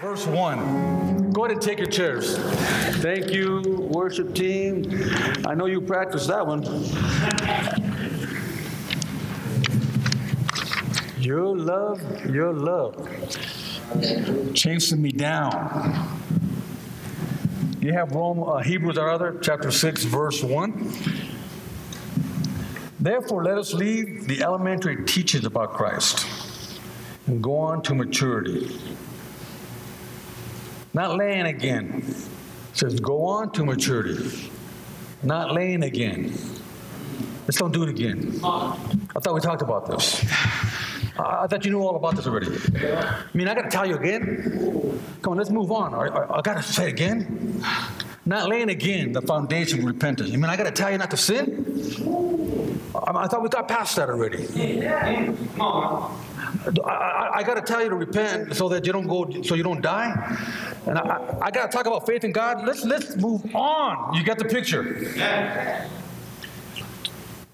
Verse 1. Go ahead and take your chairs. Thank you, worship team. I know you practiced that one. Your love, your love, chasing me down. You have Rome, uh, Hebrews or other, chapter 6, verse 1. Therefore, let us leave the elementary teachings about Christ and go on to maturity. Not laying again. It says, go on to maturity. Not laying again. Let's don't do it again. I thought we talked about this. I thought you knew all about this already. I mean, I got to tell you again. Come on, let's move on. I, I, got to say again. Not laying again the foundation of repentance. I mean, I got to tell you not to sin. I, I thought we got past that already. I, I got to tell you to repent so that you don't go, so you don't die. And I, I got to talk about faith in God. Let's let's move on. You get the picture.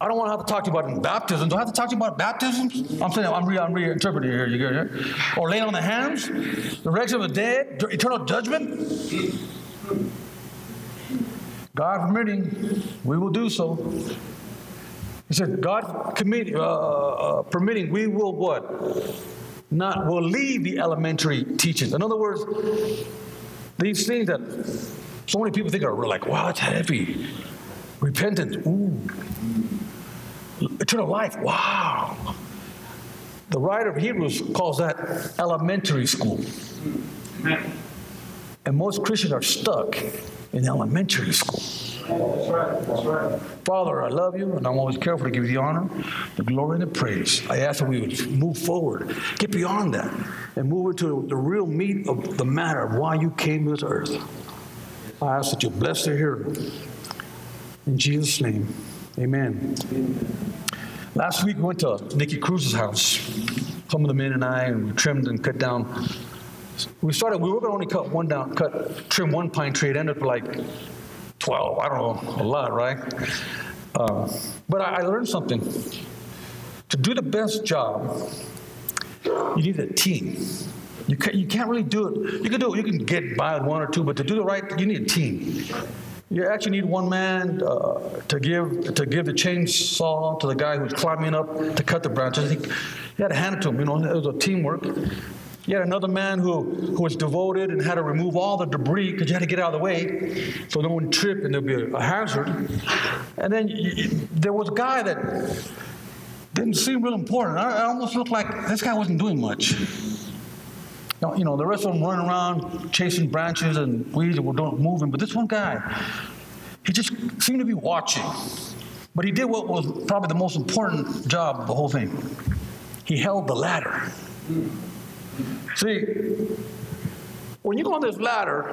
I don't want to have to talk to you about baptism. Do I have to talk to you about baptisms? I'm saying I'm, re- I'm reinterpreting here. You get it? Or laying on the hands, the resurrection of the dead, eternal judgment. God permitting, we will do so. He said, God commit, uh, uh, permitting, we will what? Not, will leave the elementary teachings. In other words, these things that so many people think are like, wow, it's heavy. Repentance, ooh. Eternal life, wow. The writer of Hebrews calls that elementary school. And most Christians are stuck in elementary school. That's right. That's right. Father, I love you, and I'm always careful to give you the honor, the glory, and the praise. I ask that we would move forward, get beyond that, and move into the real meat of the matter of why you came to this earth. I ask that you bless the hearing. In Jesus' name, amen. Last week we went to Nikki Cruz's house. Some of the men and I, and we trimmed and cut down. We started, we were going to only cut one down, cut, trim one pine tree. It ended up like 12, I don't know, a lot, right? Uh, but I, I learned something. To do the best job, you need a team. You can't, you can't really do it. You can do it, you can get by with one or two, but to do the right, you need a team. You actually need one man uh, to give to give the chainsaw to the guy who's climbing up to cut the branches. He, he had to hand it to him. You know, it was a teamwork. Had another man who, who was devoted and had to remove all the debris because you had to get out of the way so no one trip and there'd be a, a hazard. And then you, there was a guy that didn't seem real important. I, almost looked like this guy wasn't doing much. Now, you know, the rest of them running around chasing branches and weeds and were doing, moving, but this one guy, he just seemed to be watching. But he did what was probably the most important job of the whole thing. He held the ladder. See, when you go on this ladder,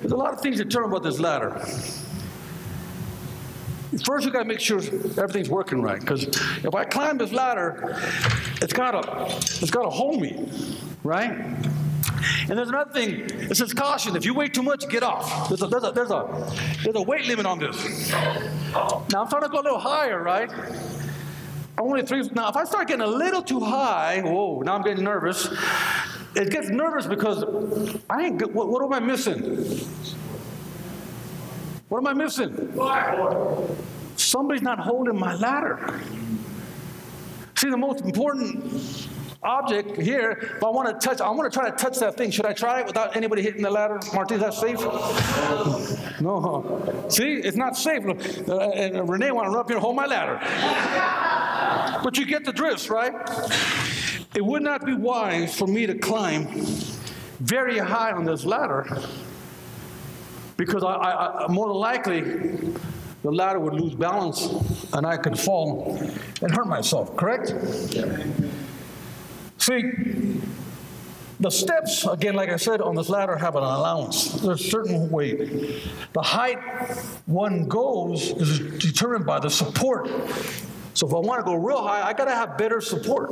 there's a lot of things to turn about this ladder. First, you got to make sure everything's working right. Because if I climb this ladder, it's got to it's got to hold me, right? And there's another thing. It says caution. If you weigh too much, get off. There's a, there's a, there's a, there's a weight limit on this. Now I'm trying to go a little higher, right? Only three. Now, if I start getting a little too high, whoa, now I'm getting nervous. It gets nervous because I ain't. What, what am I missing? What am I missing? Somebody's not holding my ladder. See, the most important object here, if I want to touch, I want to try to touch that thing. Should I try it without anybody hitting the ladder? Martin, is that safe? No. See, it's not safe. Uh, and Renee want to run up here and hold my ladder. But you get the drift, right? It would not be wise for me to climb very high on this ladder because I, I, I more than likely the ladder would lose balance and I could fall and hurt myself, correct? See, the steps, again, like I said, on this ladder have an allowance. There's a certain weight. The height one goes is determined by the support. So if I want to go real high, I got to have better support.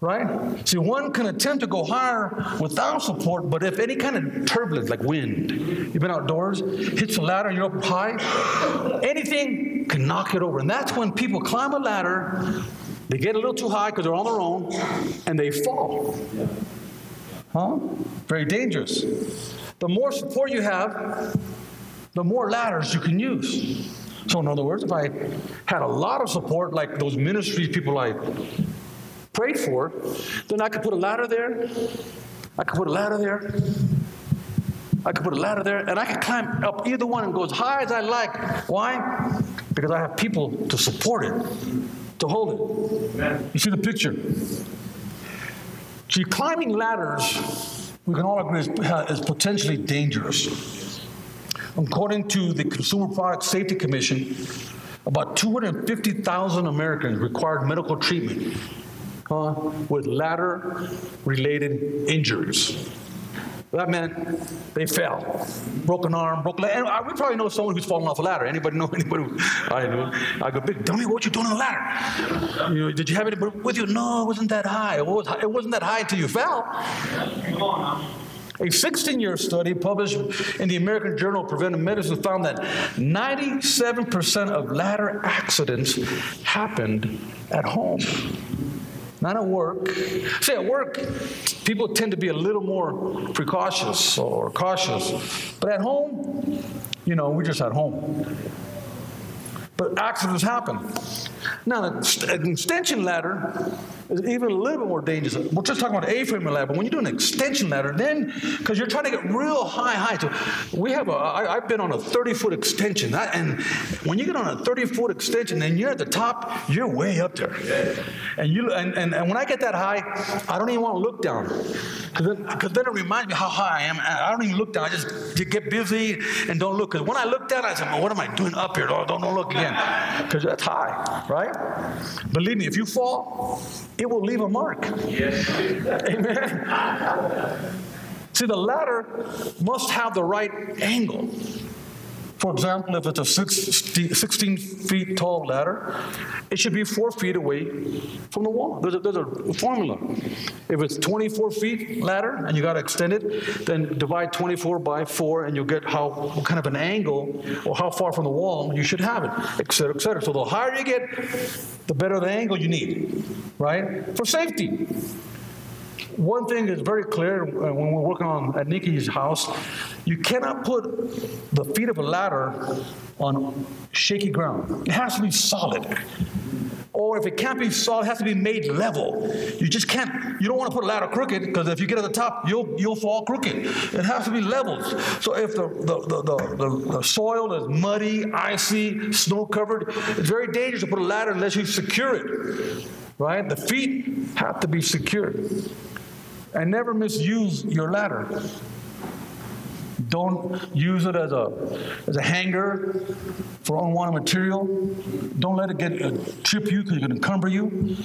Right? See, one can attempt to go higher without support, but if any kind of turbulence, like wind, you've been outdoors, hits the ladder, you're up high, anything can knock it over. And that's when people climb a ladder, they get a little too high because they're on their own, and they fall. Huh? Very dangerous. The more support you have, the more ladders you can use. So, in other words, if I had a lot of support, like those ministries people I prayed for, then I could put a ladder there. I could put a ladder there. I could put a ladder there, and I could climb up either one and go as high as I like. Why? Because I have people to support it, to hold it. You see the picture? See, climbing ladders, we can all agree, is, is potentially dangerous. According to the Consumer Product Safety Commission, about 250,000 Americans required medical treatment uh, with ladder related injuries. That meant they fell, broken arm, broken leg. And I- we probably know someone who's fallen off a ladder. Anybody know anybody? I know. I go, big dummy, what you're doing on the ladder? You know, did you have anybody with you? No, it wasn't that high. It, was, it wasn't that high until you fell. Come on now. A 16 year study published in the American Journal of Preventive Medicine found that 97% of ladder accidents happened at home, not at work. See, at work, people tend to be a little more precautious or cautious, but at home, you know, we're just at home. But accidents happen. Now, an extension ladder is even a little bit more dangerous. We're just talking about A-frame ladder, but when you do an extension ladder, then because you're trying to get real high heights. We have a. I, I've been on a 30-foot extension, and when you get on a 30-foot extension, and you're at the top, you're way up there. And you and, and, and when I get that high, I don't even want to look down, because then, 'cause then it reminds me how high I am. I don't even look down. I just get busy and don't look. Because when I look down, I say, well, "What am I doing up here? Don't, don't look again," because that's high, right? Believe me, if you fall, it will leave a mark. Yes. Amen. See, the ladder must have the right angle. For example, if it's a 16 16 feet tall ladder, it should be four feet away from the wall. There's a, there's a formula. If it's 24 feet ladder and you got to extend it, then divide 24 by 4 and you'll get how what kind of an angle or how far from the wall you should have it, et cetera, et cetera. So the higher you get, the better the angle you need, right? For safety. One thing is very clear uh, when we're working on at Nikki's house, you cannot put the feet of a ladder on shaky ground. It has to be solid. Or if it can't be solid, it has to be made level. You just can't, you don't want to put a ladder crooked because if you get at the top, you'll, you'll fall crooked. It has to be leveled. So if the, the, the, the, the, soil is muddy, icy, snow covered, it's very dangerous to put a ladder unless you secure it. Right? The feet have to be secured. And never misuse your ladder. Don't use it as a, as a hanger for unwanted material. Don't let it get uh, trip you because it can encumber you.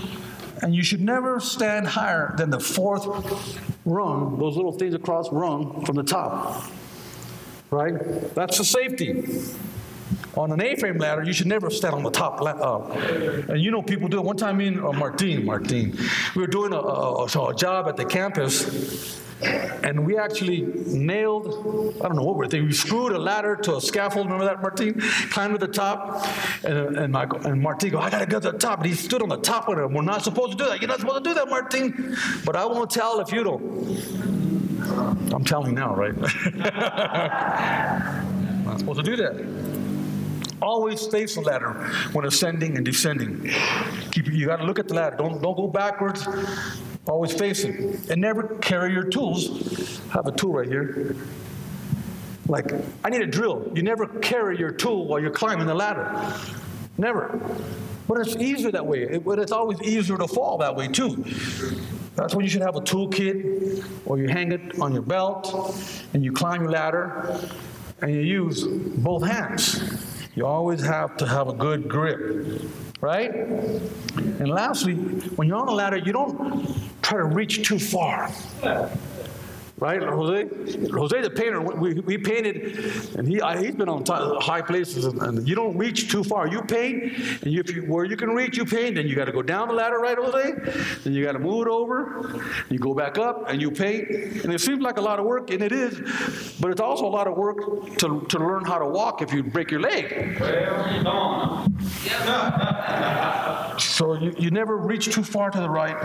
And you should never stand higher than the fourth rung, those little things across rung from the top. Right? That's the safety. On an A-frame ladder, you should never stand on the top. la- Uh, and you know people do it. One time, me and uh, Martine, Martine, we were doing a, a, a- job at the campus, and we actually nailed, I don't know what we're thinking, we screwed a ladder to a scaffold, remember that, Martine? Climbed to the top, and, and, my, and Martine go, I gotta go to the top. And he stood on the top of it. We're not supposed to do that. You're not supposed to do that, Martine. But I won't tell if you don't. I'm telling now, right? not supposed to do that. Always face the ladder when ascending and descending. Keep, you got to look at the ladder. Don't, don't go backwards. Always face it. And never carry your tools. I have a tool right here. Like, I need a drill. You never carry your tool while you're climbing the ladder. Never. But it's easier that way. It- but it's always easier to fall that way, too. That's when you should have a toolkit, or you hang it on your belt, and you climb your ladder, and you use both hands. You always have to have a good grip, right? And lastly, when you're on a ladder, you don't try to reach too far. Right, Jose? Jose, the painter, we, we painted, and he, I, he's been on high places, and, and you don't reach too far. You paint, and you, if you, where you can reach, you paint, then you got to go down the ladder, right, Jose? Then you got to move it over, you go back up, and you paint. And it seems like a lot of work, and it is, but it's also a lot of work to, to learn how to walk if you break your leg. Well. So you, you never reach too far to the right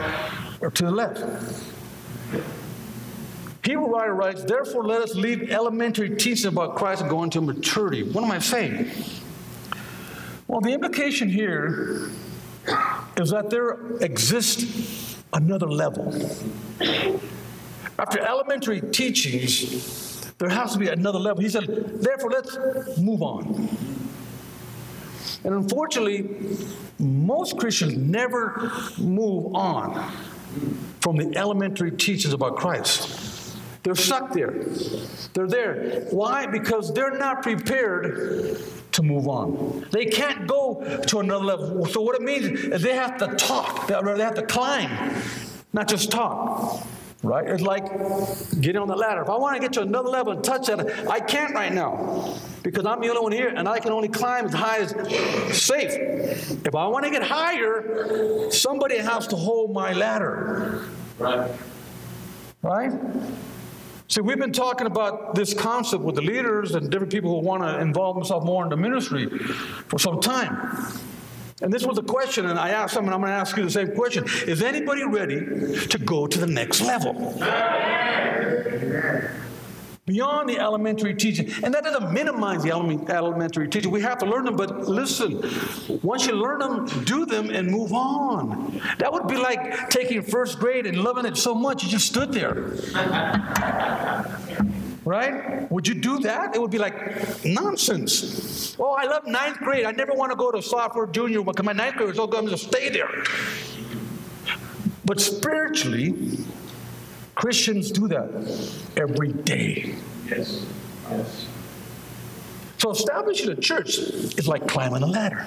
or to the left. Hebrew writer writes, Therefore, let us leave elementary teaching about Christ and go into maturity. What am I saying? Well, the implication here is that there exists another level. After elementary teachings, there has to be another level. He said, Therefore, let's move on. And unfortunately, most Christians never move on from the elementary teachings about Christ. They're stuck there. They're there. Why? Because they're not prepared to move on. They can't go to another level. So, what it means is they have to talk, they have to climb, not just talk. Right? It's like getting on the ladder. If I want to get to another level and touch that, I can't right now because I'm the only one here and I can only climb as high as safe. If I want to get higher, somebody has to hold my ladder. Right. Right? See, we've been talking about this concept with the leaders and different people who want to involve themselves more in the ministry for some time. And this was a question, and I asked them, and I'm going to ask you the same question. Is anybody ready to go to the next level? Beyond the elementary teaching. And that doesn't minimize the elementary teaching. We have to learn them, but listen, once you learn them, do them and move on. That would be like taking first grade and loving it so much you just stood there right? Would you do that? It would be like nonsense. Oh, I love ninth grade. I never want to go to sophomore, junior because my ninth grade is all good. I'm going to stay there. But spiritually, Christians do that every day. Yes. Yes. So establishing a church is like climbing a ladder.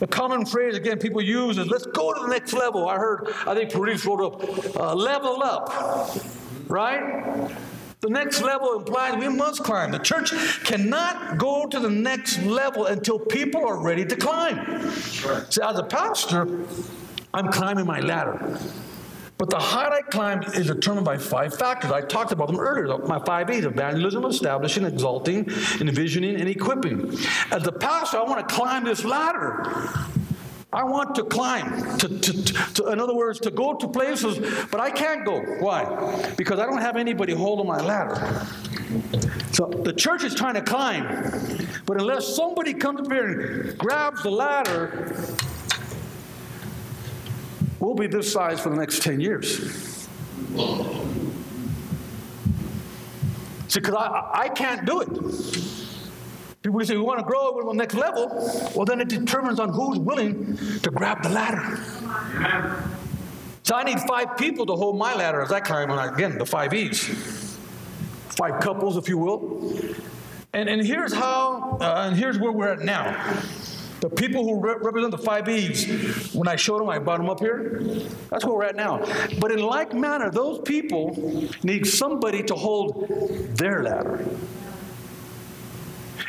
The common phrase again people use is let's go to the next level. I heard, I think Paris wrote up, uh, level up, right? The next level implies we must climb. The church cannot go to the next level until people are ready to climb. Right. See, as a pastor, I'm climbing my ladder. But the height I climb is determined by five factors. I talked about them earlier. My five E's evangelism, establishing, exalting, envisioning, and equipping. As a pastor, I want to climb this ladder. I want to climb, to, to, to, in other words, to go to places, but I can't go. Why? Because I don't have anybody holding my ladder. So the church is trying to climb, but unless somebody comes up here and grabs the ladder, we'll be this size for the next 10 years. See, because I, I can't do it. People say, we want to grow to the next level. Well, then it determines on who's willing to grab the ladder. So I need five people to hold my ladder as I climb on, again, the five E's. Five couples, if you will. And, and here's how, uh, and here's where we're at now. The people who re- represent the five E's, when I showed them, I brought them up here. That's where we're at now. But in like manner, those people need somebody to hold their ladder.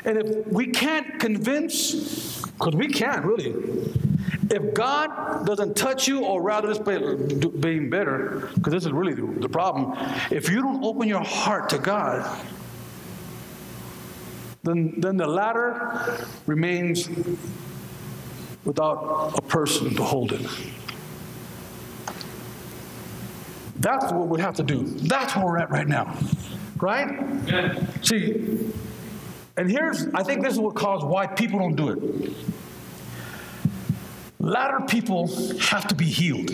And if we can't convince, because we can't really, if God doesn't touch you, or rather, this being better, because this is really the, the problem, if you don't open your heart to God, then, then the ladder remains without a person to hold it. That's what we have to do. That's where we're at right now. Right? Yeah. See, and here's, I think this is what caused why people don't do it. Ladder people have to be healed.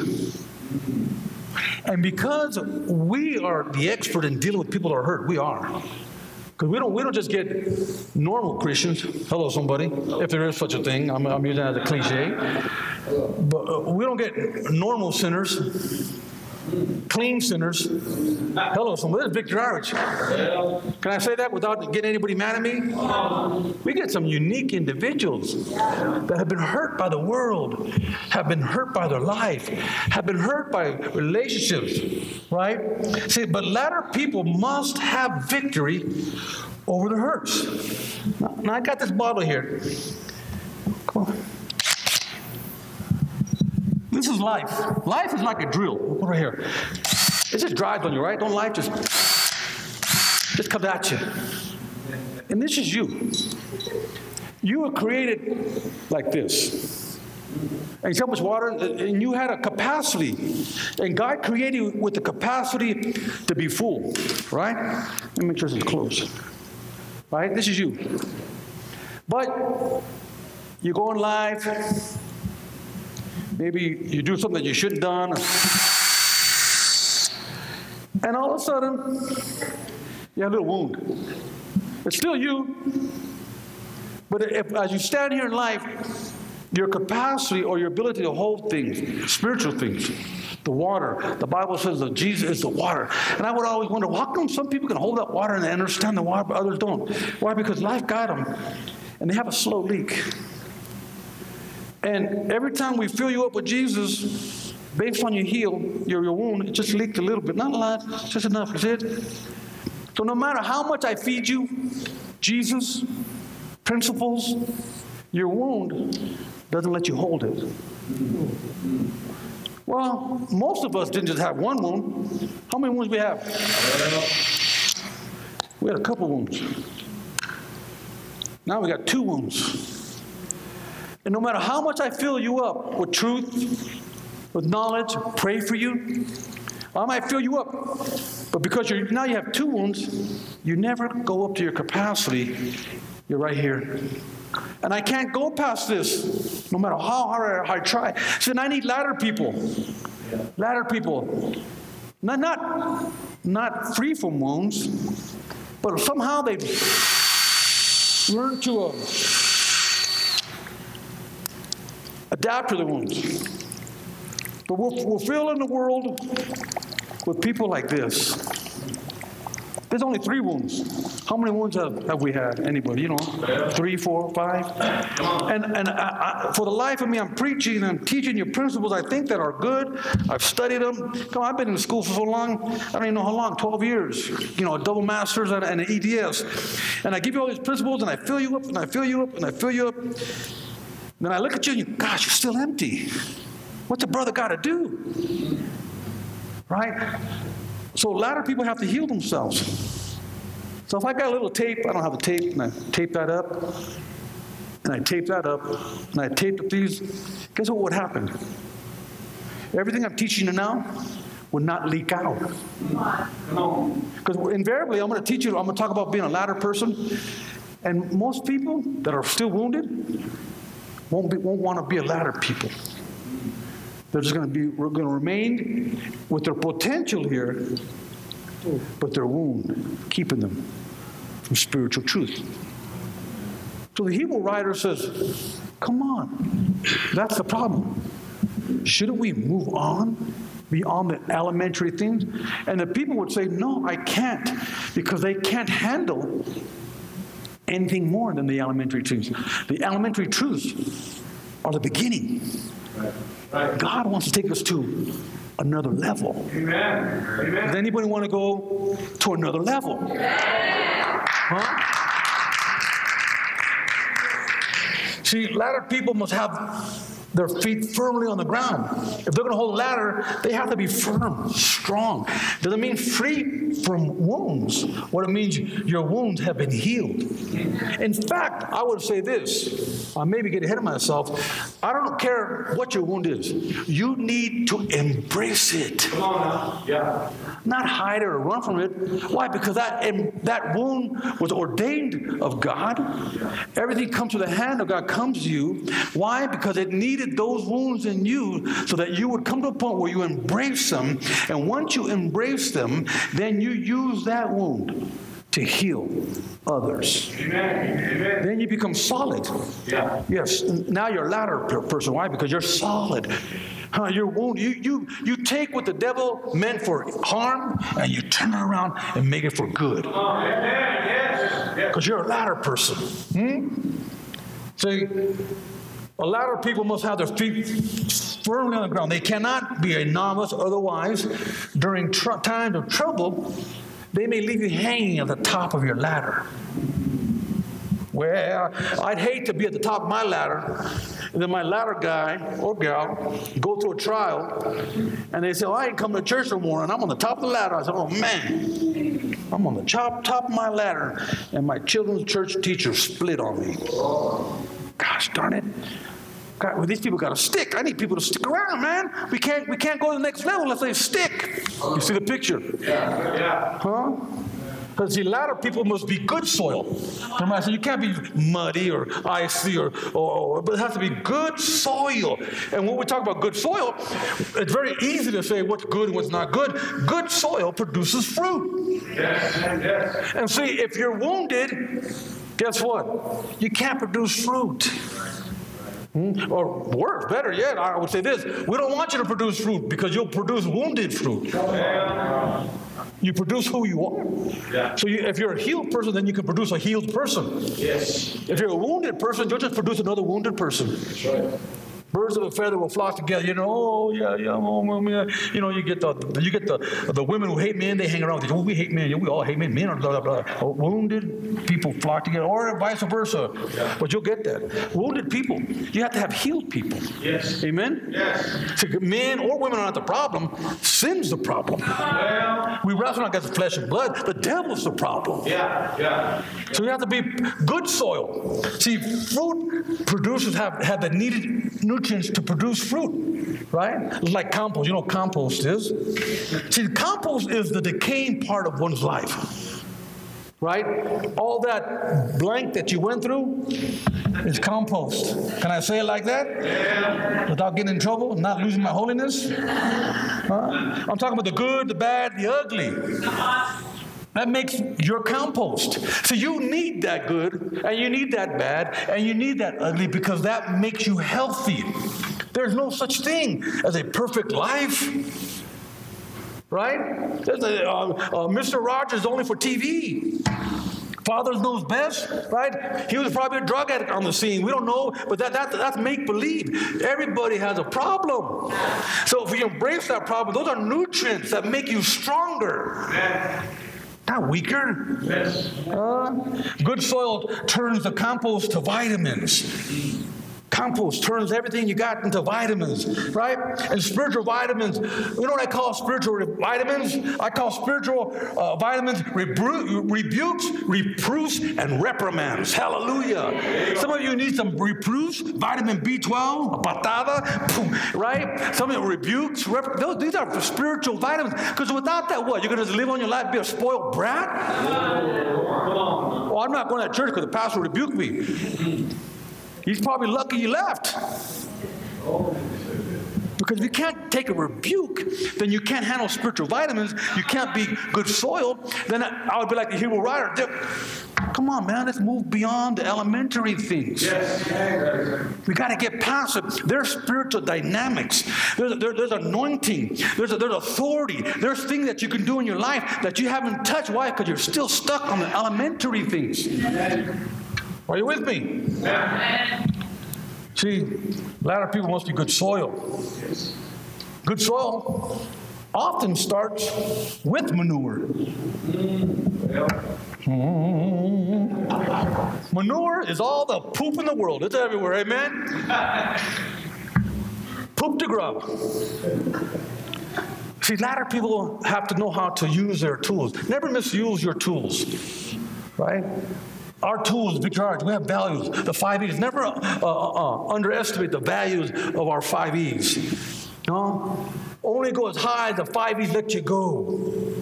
And because we are the expert in dealing with people that are hurt, we are. Because we don't, we don't just get normal Christians. Hello, somebody, if there is such a thing. I'm, I'm using that as a cliche. But uh, we don't get normal sinners clean sinners. Hello, somebody. Is Victor Arch. Can I say that without getting anybody mad at me? We get some unique individuals that have been hurt by the world, have been hurt by their life, have been hurt by relationships, right? See, but ladder people must have victory over the hurts. Now, I got this bottle here. Come on. Is life. Life is like a drill. Look Over here. It just drives on you, right? Don't life just just comes at you. And this is you. You were created like this. And so much water, and you had a capacity. And God created you with the capacity to be full, right? Let me make sure this is close. Right? This is you. But you go in life, maybe you do something that you shouldn't have done, and all of a sudden, you have a little wound. It's still you, but if, as you stand here in life, your capacity or your ability to hold things, spiritual things, the water, the Bible says that Jesus is the water. And I would always wonder, how come some people can hold that water and they understand the water, but others don't? Why? Because life got them, and they have a slow leak. And every time we fill you up with Jesus, based on your heal, your, your wound, it just leaked a little bit. Not a lot, just enough. Is it? So no matter how much I feed you, Jesus, principles, your wound doesn't let you hold it. Well, most of us didn't just have one wound. How many wounds we have? We had a couple wounds. Now we got two wounds. And no matter how much I fill you up with truth, with knowledge, pray for you, I might fill you up. But because you now you have two wounds, you never go up to your capacity. You're right here. And I can't go past this, no matter how hard I, try. So I need ladder people. Ladder people. Not, not, not free from wounds, but somehow they've learned to uh, adapt to the wounds. But we'll, we'll fill in the world with people like this. There's only three wounds. How many wounds have, have we had? Anybody? You know, three, four, five. And and I, I, for the life of me, I'm preaching and teaching you principles I think that are good. I've studied them. Come on, I've been in school for so long. I don't even know how long. 12 years. You know, a double master's and, and an EDS. And I give you all these principles and I fill you up and I fill you up and I fill you up. Then I look at you and you, gosh, you're still empty. What's a brother got to do? Right? So a lot of people have to heal themselves. So if I got a little tape, I don't have the tape, and I tape that up, and I tape that up, and I tape up these, guess what would happen? Everything I'm teaching you now would not leak out. Because invariably, I'm going to teach you, I'm going to talk about being a ladder person, and most people that are still wounded won't, won't want to be a ladder people. They're just going to be we're going to remain with their potential here, but their wound keeping them from spiritual truth. So the Hebrew writer says, "Come on, that's the problem. Shouldn't we move on?" Beyond the elementary things? And the people would say, No, I can't, because they can't handle anything more than the elementary truths. The elementary truths are the beginning. God wants to take us to another level. Amen. Amen. Does anybody want to go to another level? Huh? See, ladder people must have their feet firmly on the ground. If they're going to hold a ladder, they have to be firm, strong. Doesn't mean free from wounds. What it means, your wounds have been healed. In fact, I would say this. I maybe get ahead of myself. I don't care what your wound is. You need to embrace it. Come on now. Yeah. Not hide it or run from it. Why? Because that that wound was ordained of God. Everything comes to the hand of God comes to you. Why? Because it needed those wounds in you so that you would come to a point where you embrace them. And once you embrace them, then you use that wound to heal others. Amen. Amen. Then you become solid. Yeah. Yes. Now you're a ladder person. Why? Because you're solid. Huh, you're wounded. You, you, you take what the devil meant for harm and you turn it around and make it for good. Because you're a ladder person. Hmm? See, a of people must have their feet firmly on the ground. They cannot be a novice, otherwise, during tr- times of trouble, they may leave you hanging at the top of your ladder. Well, I'd hate to be at the top of my ladder, and then my ladder guy or gal go through a trial, and they say, oh, I ain't coming to church no more, and I'm on the top of the ladder. I said, oh man, I'm on the top, top of my ladder, and my children's church teacher split on me. Gosh darn it. God, well, these people got to stick. I need people to stick around, man. We can't, we can't go to the next level unless they stick. You see the picture? Yeah. Yeah. Huh? Because the ladder people must be good soil. So you can't be muddy or icy or, or, or, but it has to be good soil. And when we talk about good soil, it's very easy to say what's good and what's not good. Good soil produces fruit. Yes. Yes. And see, if you're wounded, guess what? You can't produce fruit. Hmm? Or worse, better yet, I would say this we don't want you to produce fruit because you'll produce wounded fruit. You produce who you are. Yeah. So you, if you're a healed person, then you can produce a healed person. Yes. If you're a wounded person, you'll just produce another wounded person. That's right. Birds of a feather will flock together. You know, oh yeah, yeah, oh, yeah. You know, you get the you get the the women who hate men. They hang around with you. Oh, we hate men. We all hate men. Men are blah blah blah. Oh, wounded people flock together, or vice versa. But you'll get that. Wounded people. You have to have healed people. Yes. Amen. Yes. So men or women are not the problem. Sin's the problem. Well. We wrestle not against flesh and blood. The devil's the problem. Yeah. Yeah. So you have to be good soil. See, fruit producers have, have the needed nutrients to produce fruit, right? Like compost. You know what compost is? See, compost is the decaying part of one's life, right? All that blank that you went through is compost. Can I say it like that? Without getting in trouble, not losing my holiness? Huh? I'm talking about the good, the bad, the ugly. That makes your compost. So you need that good, and you need that bad, and you need that ugly because that makes you healthy. There's no such thing as a perfect life. Right? A, uh, uh, Mr. Rogers only for TV. Father knows best, right? He was probably a drug addict on the scene. We don't know, but that, that, that's make believe. Everybody has a problem. So if we embrace that problem, those are nutrients that make you stronger not weaker. Yes. Uh, good soil turns the compost to vitamins. Compost turns everything you got into vitamins, right? And spiritual vitamins, you know what I call spiritual vitamins? I call spiritual uh, vitamins rebru- rebukes, reproofs, and reprimands. Hallelujah. Some of you need some reproofs, vitamin B12, patada, boom, right? Some of you rebukes, rep- those, these are spiritual vitamins. Because without that, what? You're going to live on your life, be a spoiled brat? Oh, I'm not going to church because the pastor rebuked me. He's probably lucky he left. Because if you can't take a rebuke, then you can't handle spiritual vitamins, you can't be good soil, then I would be like the Hebrew writer. Come on, man, let's move beyond the elementary things. Yes. We got to get past it. There's spiritual dynamics. There's, there, there's anointing. There's, there's authority. There's things that you can do in your life that you haven't touched. Why? Because you're still stuck on the elementary things. Are you with me? See, a lot of people must be good soil. Good soil often starts with manure. Mm. Manure is all the poop in the world. It's everywhere, amen? poop to grow. See, a lot of people have to know how to use their tools. Never misuse your tools, right? Our tools, Victor Arch, we have values. The five E's. Never uh, uh, uh, underestimate the values of our five E's. No? Only go as high as the five E's let you go.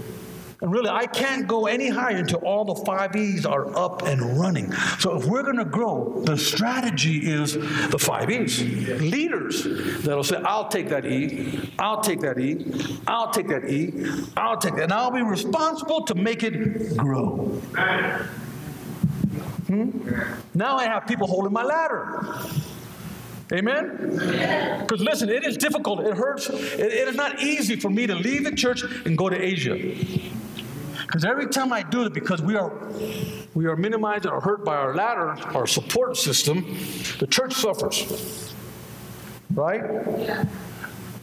And really, I can't go any higher until all the five E's are up and running. So, if we're going to grow, the strategy is the five E's. Leaders that'll say, I'll take that E, I'll take that E, I'll take that E, I'll take that, and I'll be responsible to make it grow. Hmm? Now I have people holding my ladder. Amen? Because listen, it is difficult. It hurts. It, it is not easy for me to leave the church and go to Asia. Because every time I do it, because we are we are minimized or hurt by our ladder, our support system, the church suffers. Right?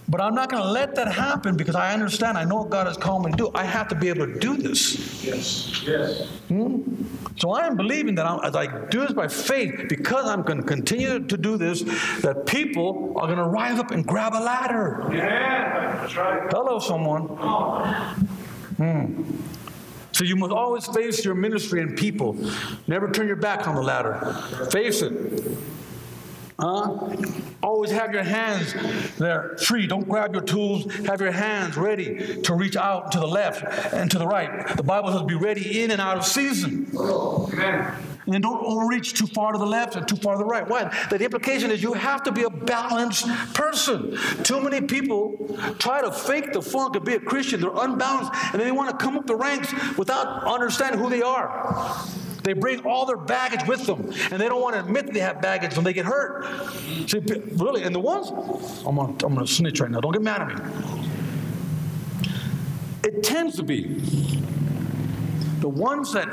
But I'm not going to let that happen because I understand. I know what God has called me to do. I have to be able to do this. Yes. Yes. Hmm? So I am believing that I'm, as I do this by faith, because I'm going to continue to do this, that people are going to rise up and grab a ladder. Yeah. That's right. Hello, someone. Hmm. So you must always face your ministry and people. Never turn your back on the ladder. Face it. Huh? Always have your hands there free. Don't grab your tools. Have your hands ready to reach out to the left and to the right. The Bible says be ready in and out of season. Amen. And don't overreach too far to the left and too far to the right. Why? The implication is you have to be a balanced person. Too many people try to fake the funk and be a Christian. They're unbalanced and they want to come up the ranks without understanding who they are. They bring all their baggage with them, and they don't want to admit they have baggage when they get hurt. See, really, and the ones, I'm gonna, I'm gonna snitch right now. Don't get mad at me. It tends to be the ones that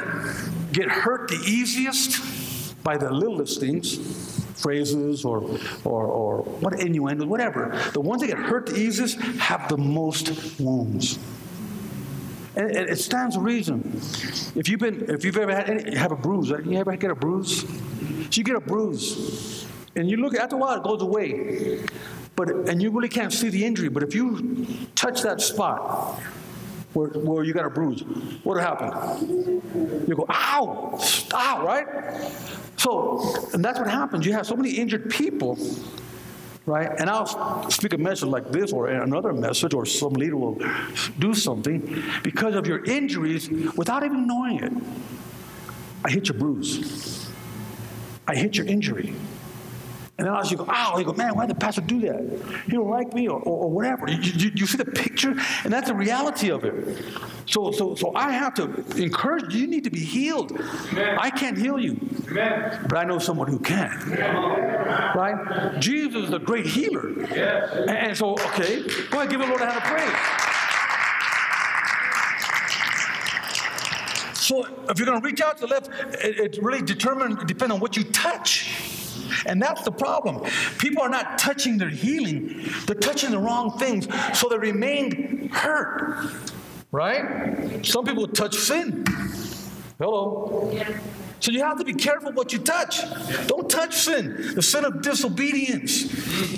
get hurt the easiest by the littlest things, phrases or, or, or what innuendo, whatever. The ones that get hurt the easiest have the most wounds. And it stands to reason. If you've been, if you've ever had any, have a bruise, right? you ever get a bruise? So you get a bruise, and you look after a while, it goes away. But and you really can't see the injury. But if you touch that spot where, where you got a bruise, what'll happen? You go, ow, ow, right? So, and that's what happens. You have so many injured people right? And I'll speak a message like this or another message, or some leader will do something because of your injuries without even knowing it. I hit your bruise. I hit your injury. And then you go, oh, ow, you go, man, why did the pastor do that? He don't like me or, or, or whatever. You, you, you see the picture? And that's the reality of it. So, so, so I have to encourage you, you need to be healed. Amen. I can't heal you, Amen. but I know someone who can. Right? Jesus is the great healer. Yes. And, and so, okay, go ahead, give the Lord a hand of praise. So if you're going to reach out to the left, it, it really determines, depends on what you touch. And that's the problem. People are not touching their healing, they're touching the wrong things, so they remain hurt. Right? Some people touch sin. Hello. So you have to be careful what you touch. Don't touch sin, the sin of disobedience.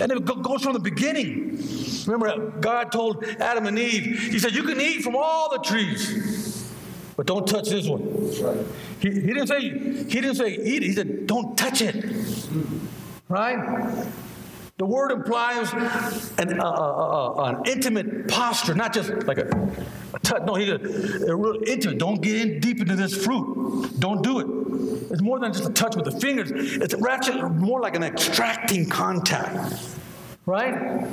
And it goes from the beginning. Remember, God told Adam and Eve, He said, You can eat from all the trees, but don't touch this one. He, he didn't say he didn't say eat. He said don't touch it. Right? The word implies an, uh, uh, uh, an intimate posture, not just like a, a touch. No, he said real intimate. Don't get in deep into this fruit. Don't do it. It's more than just a touch with the fingers. It's actually more like an extracting contact. Right?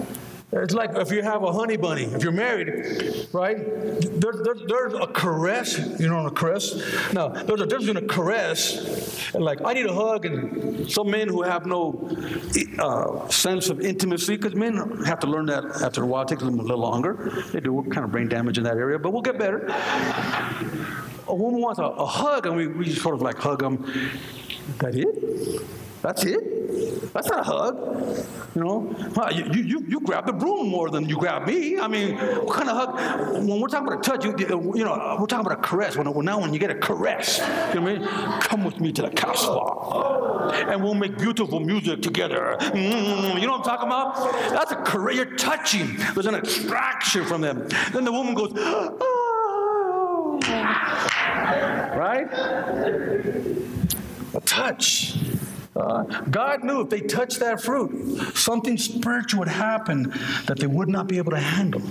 It's like if you have a honey bunny, if you're married, right? There, there, there's a caress, you know, a caress. Now, there's a difference between a caress and like, I need a hug, and some men who have no uh, sense of intimacy, because men have to learn that after a while, it takes them a little longer. They do kind of brain damage in that area, but we'll get better. A woman wants a, a hug, and we, we sort of like hug them. That it? That's it? That's not a hug. You know, you, you, you grab the broom more than you grab me. I mean, what kind of hug? When we're talking about a touch, you, you know, we're talking about a caress. When, now when you get a caress, you know what I mean? Come with me to the castle, and we'll make beautiful music together. Mm, you know what I'm talking about? That's a caress. You're touching. There's an attraction from them. Then the woman goes, "Oh." right? A touch. Uh, God knew if they touched that fruit, something spiritual would happen that they would not be able to handle.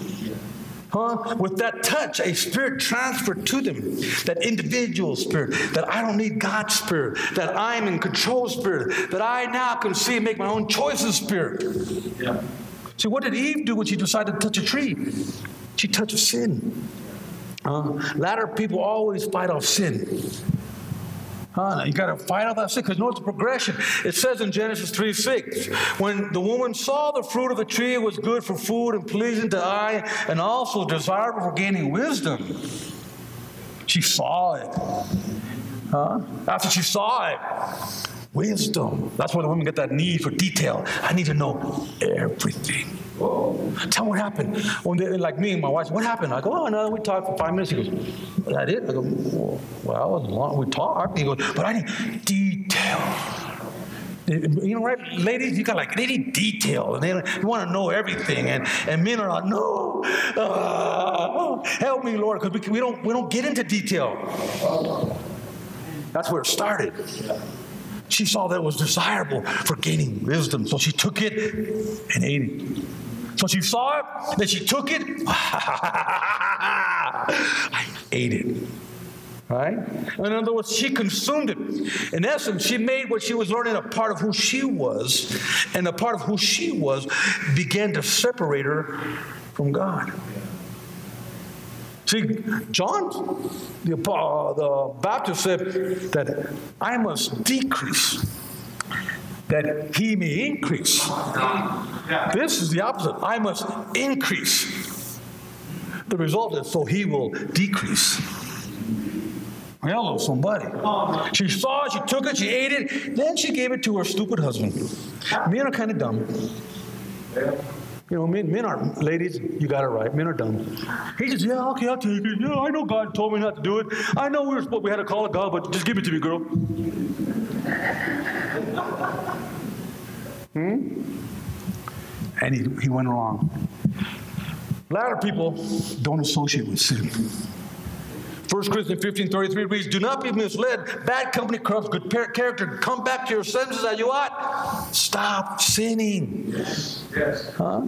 Huh? With that touch, a spirit transferred to them, that individual spirit, that I don't need God's spirit, that I'm in control spirit, that I now can see and make my own choices spirit. Yeah. See, what did Eve do when she decided to touch a tree? She touched sin. Uh, ladder people always fight off sin. You got to fight off that sin because notice the progression. It says in Genesis 3 6, when the woman saw the fruit of the tree it was good for food and pleasing to the eye and also desirable for gaining wisdom, she saw it. Huh? After she saw it, wisdom. That's where the women get that need for detail. I need to know everything. Tell me what happened. When they, like me and my wife, what happened? I go, oh, no, we talked for five minutes. He goes, "Was that it? I go, well, it was long. We talked. He goes, but I need detail. You know, right, ladies, you got like they need detail, and they want to know everything, and, and men are like, no, uh, help me, Lord, because we, we don't we don't get into detail. That's where it started. She saw that it was desirable for gaining wisdom, so she took it and ate it. So she saw it, then she took it, I ate it. Right? In other words, she consumed it. In essence, she made what she was learning a part of who she was, and a part of who she was began to separate her from God. See, John, the, uh, the Baptist said that I must decrease, that he may increase. This is the opposite. I must increase. The result is so he will decrease. Hello, somebody. She saw it, she took it, she ate it, then she gave it to her stupid husband. Men are kind of dumb. You know, men, men are, ladies, you got it right. Men are dumb. He just, yeah, okay, I'll take it. Yeah, I know God told me not to do it. I know we were supposed, we had a call it God, but just give it to me, girl. Hmm? And he, he went wrong. A lot of people don't associate with sin. 1 Corinthians 15 33 reads, Do not be misled. Bad company corrupts good par- character. Come back to your senses as you ought. Stop sinning. Yes. Huh?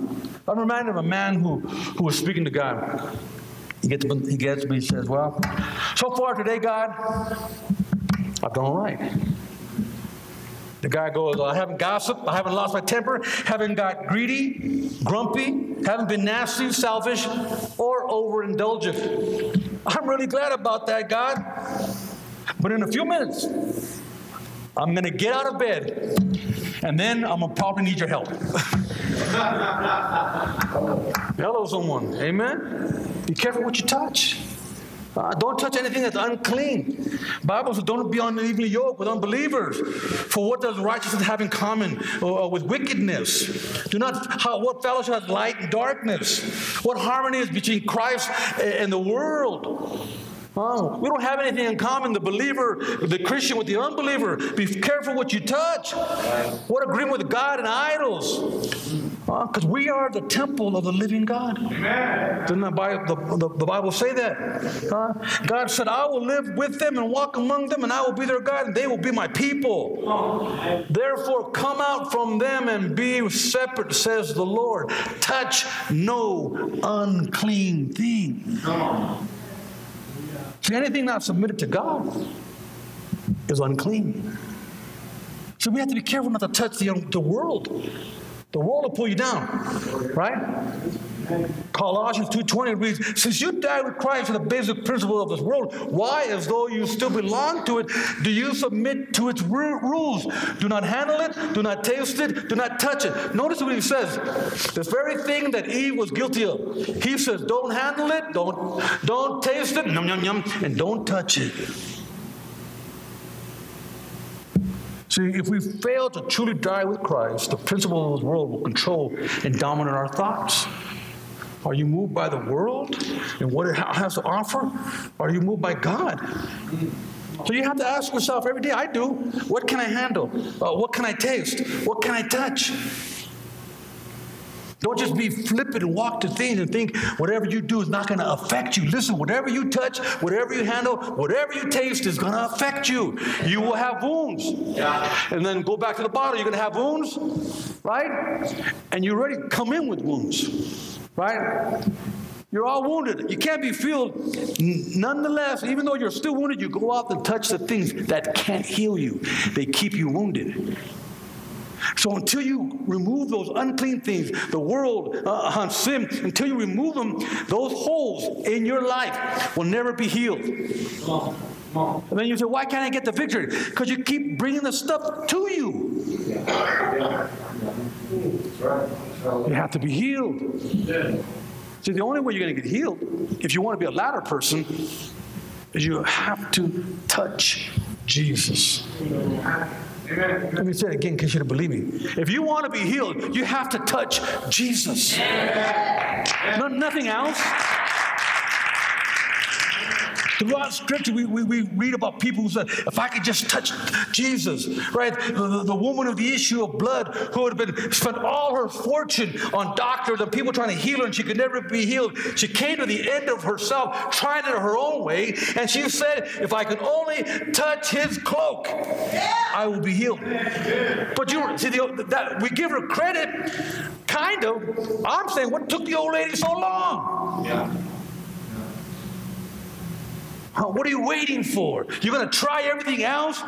I'm reminded of a man who, who was speaking to God. He gets, he gets me, he says, Well, so far today, God, I've done all right. The guy goes, I haven't gossiped, I haven't lost my temper, haven't got greedy, grumpy, haven't been nasty, selfish, or overindulgent. I'm really glad about that, God. But in a few minutes, I'm going to get out of bed, and then I'm going to probably need your help. Hello, someone. Amen? Be careful what you touch. Uh, don't touch anything that's unclean. Bible says, don't be unevenly yoked with unbelievers. For what does righteousness have in common uh, with wickedness? Do not, how, what fellowship has light and darkness? What harmony is between Christ and the world? Oh, we don't have anything in common, the believer, the Christian with the unbeliever. Be careful what you touch. What agreement with God and idols? Ah, because we are the temple of the living God. Amen. Didn't the Bible, the, the, the Bible say that? Huh? God said, I will live with them and walk among them, and I will be their God, and they will be my people. Therefore, come out from them and be separate, says the Lord. Touch no unclean thing. Come on. See, anything not submitted to God is unclean. So we have to be careful not to touch the, the world. The world will pull you down, right? Colossians 2.20 reads, Since you died with Christ to the basic principle of this world, why, as though you still belong to it, do you submit to its ru- rules? Do not handle it, do not taste it, do not touch it. Notice what he says. This very thing that Eve was guilty of. He says, don't handle it, don't, don't taste it, yum, yum, yum, and don't touch it. See, if we fail to truly die with Christ, the principle of this world will control and dominate our thoughts. Are you moved by the world and what it has to offer? Are you moved by God? So you have to ask yourself every day, I do, what can I handle? Uh, what can I taste? What can I touch? Don't just be flippant and walk to things and think whatever you do is not going to affect you. Listen, whatever you touch, whatever you handle, whatever you taste is going to affect you. You will have wounds. And then go back to the bottle. You're going to have wounds, right? And you already come in with wounds, right? You're all wounded. You can't be filled. Nonetheless, even though you're still wounded, you go out and touch the things that can't heal you. They keep you wounded. So until you remove those unclean things, the world, uh, on sin, until you remove them, those holes in your life will never be healed. And then you say, why can't I get the victory? Because you keep bringing the stuff to you. You have to be healed. See, the only way you're going to get healed, if you want to be a ladder person, is you have to touch Jesus. Amen. Let me say it again in case you don't believe me. If you want to be healed, you have to touch Jesus. No, nothing else. Throughout Scripture, we, we, we read about people who said, if I could just touch Jesus, right? The, the, the woman of the issue of blood who had been spent all her fortune on doctors and people trying to heal her, and she could never be healed. She came to the end of herself, trying it her own way, and she said, if I could only touch his cloak, I will be healed. But you see, the, that, we give her credit, kind of. I'm saying, what took the old lady so long? Yeah. What are you waiting for? You're going to try everything else?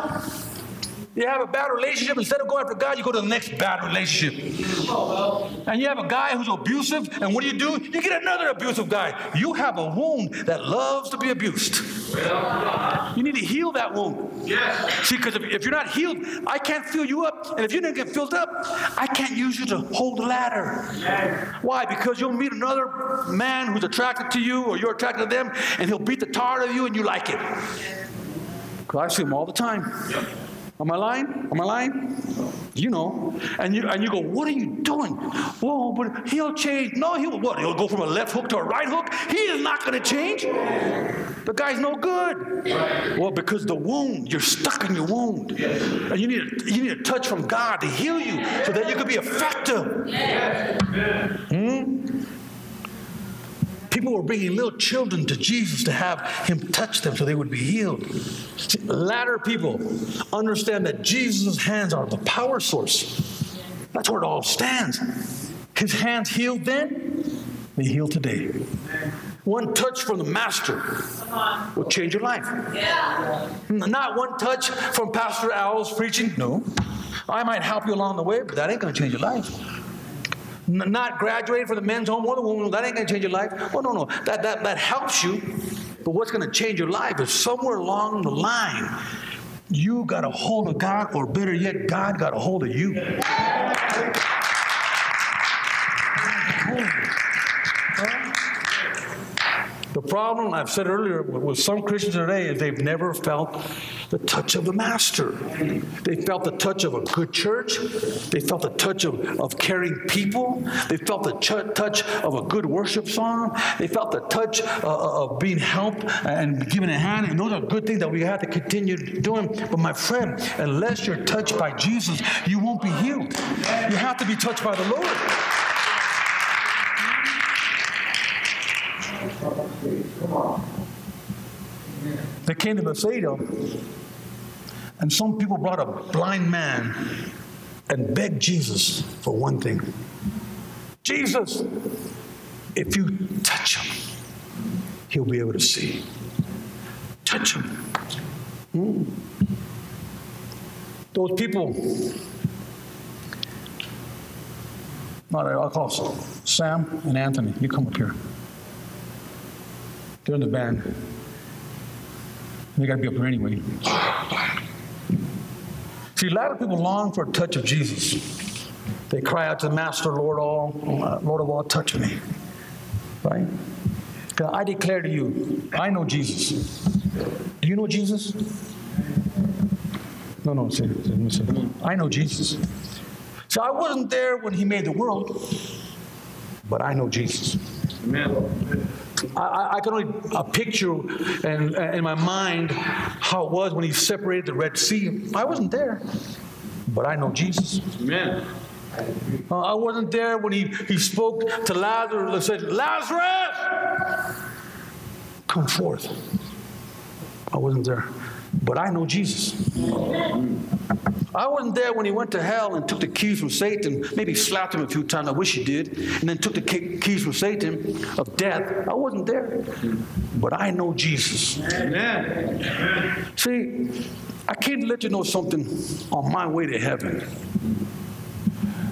You have a bad relationship, instead of going after God, you go to the next bad relationship. And you have a guy who's abusive, and what do you do? You get another abusive guy. You have a wound that loves to be abused. You need to heal that wound. Yes. See, because if, if you're not healed, I can't fill you up. And if you don't get filled up, I can't use you to hold the ladder. Why? Because you'll meet another man who's attracted to you, or you're attracted to them, and he'll beat the tar out of you, and you like it. Because I see him all the time. Am I lying? Am I lying? You know. And you and you go, what are you doing? Whoa, but he'll change. No, he'll what? He'll go from a left hook to a right hook? He is not gonna change. The guy's no good. Well, because the wound, you're stuck in your wound. And you need a, you need a touch from God to heal you so that you can be effective. Hmm? People were bringing little children to Jesus to have him touch them so they would be healed. See, ladder people understand that Jesus' hands are the power source. That's where it all stands. His hands healed then, they heal today. One touch from the master will change your life. Not one touch from Pastor Owl's preaching. No. I might help you along the way, but that ain't going to change your life. Not graduating from the men's home or the women's home, that ain't going to change your life. Oh, no, no. That, that, that helps you. But what's going to change your life is somewhere along the line, you got a hold of God, or better yet, God got a hold of you. The problem, I've said earlier, with some Christians today is they've never felt the touch of the Master. They felt the touch of a good church. They felt the touch of, of caring people. They felt the ch- touch of a good worship song. They felt the touch uh, of being helped and given a hand. And those are good things that we have to continue doing. But my friend, unless you're touched by Jesus, you won't be healed. You have to be touched by the Lord. The kingdom of Bethsaida, and some people brought a blind man and begged Jesus for one thing Jesus, if you touch him, he'll be able to see. Touch him. Hmm. Those people, right, I'll call Sam and Anthony. You come up here. They're in the band. They got to be up here anyway. See, a lot of people long for a touch of Jesus. They cry out to the Master, Lord, all, Lord of all, touch me. Right? I declare to you, I know Jesus. Do you know Jesus? No, no, I know Jesus. So I wasn't there when he made the world, but I know Jesus. Amen. I- I, I can only uh, picture in, in my mind how it was when he separated the Red Sea. I wasn't there, but I know Jesus. Amen. Uh, I wasn't there when he, he spoke to Lazarus and said, Lazarus, come forth. I wasn't there, but I know Jesus. I wasn't there when he went to hell and took the keys from Satan, maybe slapped him a few times, I wish he did, and then took the keys from Satan of death. I wasn't there, but I know Jesus. Amen. See, I came to let you know something on my way to heaven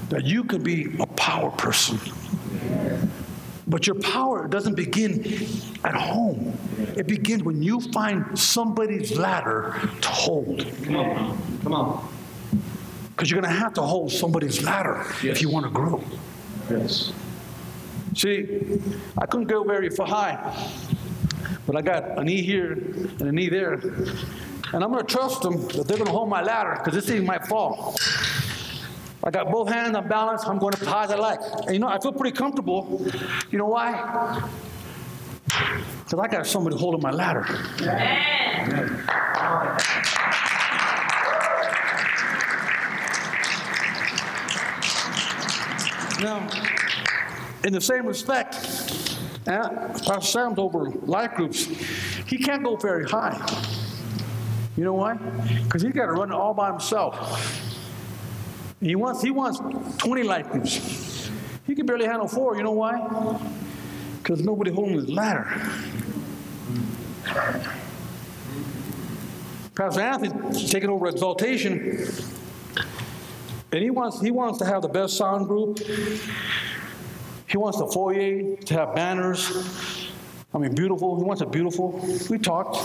that you can be a power person. But your power doesn't begin at home. It begins when you find somebody's ladder to hold. Come on. Come on. Because you're going to have to hold somebody's ladder if you want to grow. Yes. See, I couldn't go very far high, but I got a knee here and a knee there. And I'm going to trust them that they're going to hold my ladder because this thing might fall. I got both hands on balance. I'm going high as I like. And you know, I feel pretty comfortable. You know why? Because I got somebody holding my ladder. Now, in the same respect, uh, Pastor Sam's over life groups. He can't go very high. You know why? Because he's got to run all by himself. He wants, he wants 20 life groups. He can barely handle four. You know why? Because nobody holding his ladder. Pastor Anthony's taking over exaltation, and he wants, he wants to have the best sound group. He wants the foyer to have banners. I mean, beautiful. He wants it beautiful. We talked.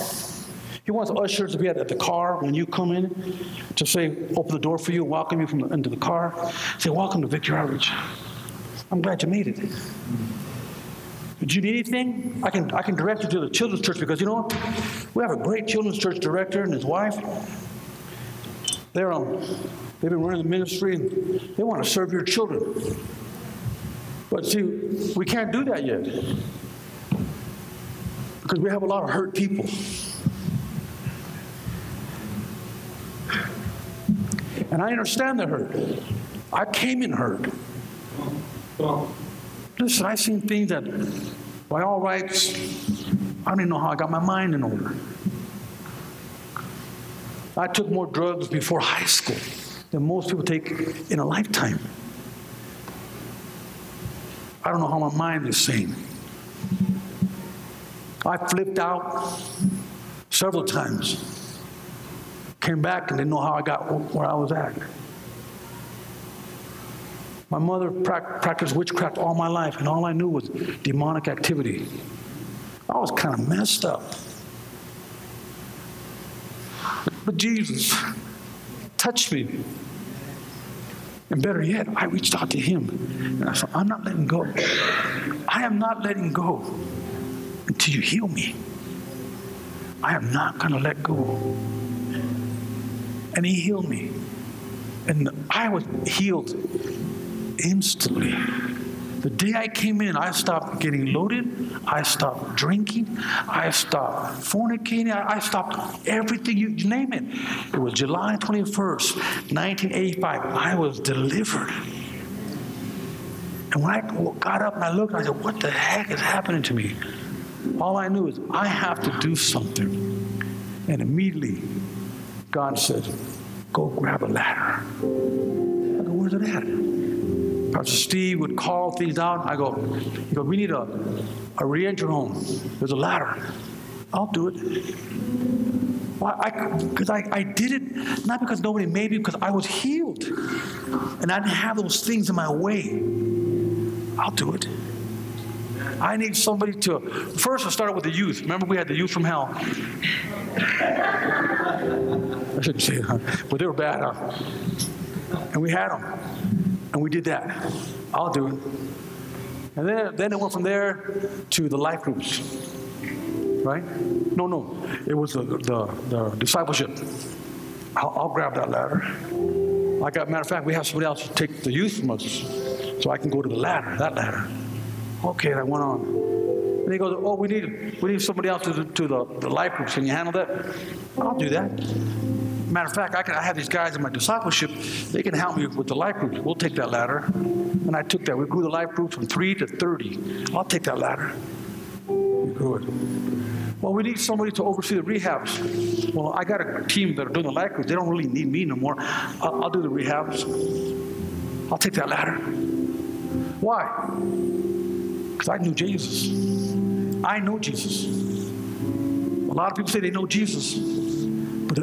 He wants ushers to be at, at the car when you come in to say, open the door for you, welcome you from the, into the car. Say, welcome to Victory Outreach. I'm glad you made it. Did you need anything? I can, I can direct you to the children's church because you know what? We have a great children's church director and his wife. They're um, they've been running the ministry and they want to serve your children. But see, we can't do that yet because we have a lot of hurt people. And I understand the hurt. I came in hurt. Listen, I've seen things that, by all rights, I don't even know how I got my mind in order. I took more drugs before high school than most people take in a lifetime. I don't know how my mind is sane. I flipped out several times. Came back and didn't know how I got where I was at. My mother prac- practiced witchcraft all my life, and all I knew was demonic activity. I was kind of messed up. But Jesus touched me. And better yet, I reached out to him. And I said, I'm not letting go. I am not letting go until you heal me. I am not going to let go. And he healed me. And I was healed instantly. The day I came in, I stopped getting loaded. I stopped drinking. I stopped fornicating. I, stopped everything, you, you name it. It was July 21st, 1985. I was delivered. And when I got up and I looked, I said, What the heck is happening to me? All I knew is I have to do something. And immediately, God said, Go grab a ladder. I go, Where's it ladder? Pastor Steve would call things out. I go, he go, we need a, a re-entry home. There's a ladder. I'll do it. Why? Because I, I, I, did it not because nobody made me, because I was healed. And I didn't have those things in my way. I'll do it. I need somebody to. First, I started with the youth. Remember, we had the youth from hell. I shouldn't say that, but they were bad, huh? And we had them. And we did that. I'll do it. And then, then it went from there to the life groups. Right? No, no. It was the, the, the discipleship. I'll, I'll, grab that ladder. Got, matter of fact, we have somebody else take the youth from us so I can go to the ladder, that ladder. Okay, I went on. And he goes, Oh, we need, we need somebody else to, to the, the life groups. Can you handle that? I'll do that. Matter of fact, I, can, I have these guys in my discipleship. They can help me with the life groups. We'll take that ladder. And I took that. We grew the life group from three to 30. I'll take that ladder. We grew it. Well, we need somebody to oversee the rehabs. Well, I got a team that are doing the life groups. They don't really need me no more. I'll, I'll do the rehabs. I'll take that ladder. Why? Because I knew Jesus. I know Jesus. A lot of people say they know Jesus, but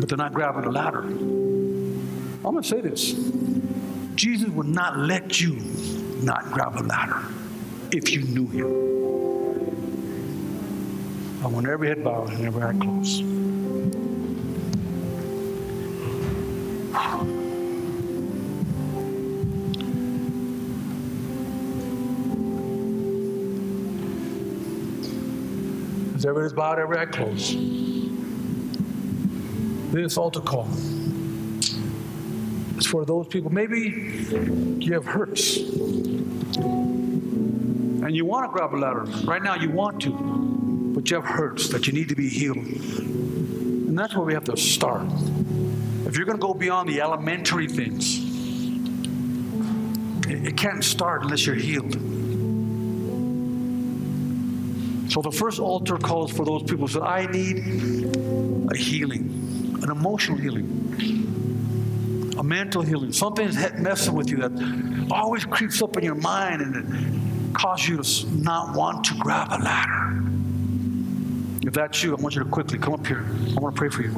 but they're not grabbing the ladder. I'm going to say this Jesus would not let you not grab a ladder if you knew him. I want every head bowed and every eye closed. Everybody's bowed, every eye closed this altar call is for those people. Maybe you have hurts and you want to grab a ladder. Right now, you want to. but you have hurts that you need to be healed. And that's where we have to start. If you're going to go beyond the elementary things, it can't start unless you're healed. So the first altar calls for those people who said, I need a healing, an emotional healing, a mental healing. Something's messing with you that always creeps up in your mind and it causes you to not want to grab a ladder. If that's you, I want you to quickly come up here. I want to pray for you.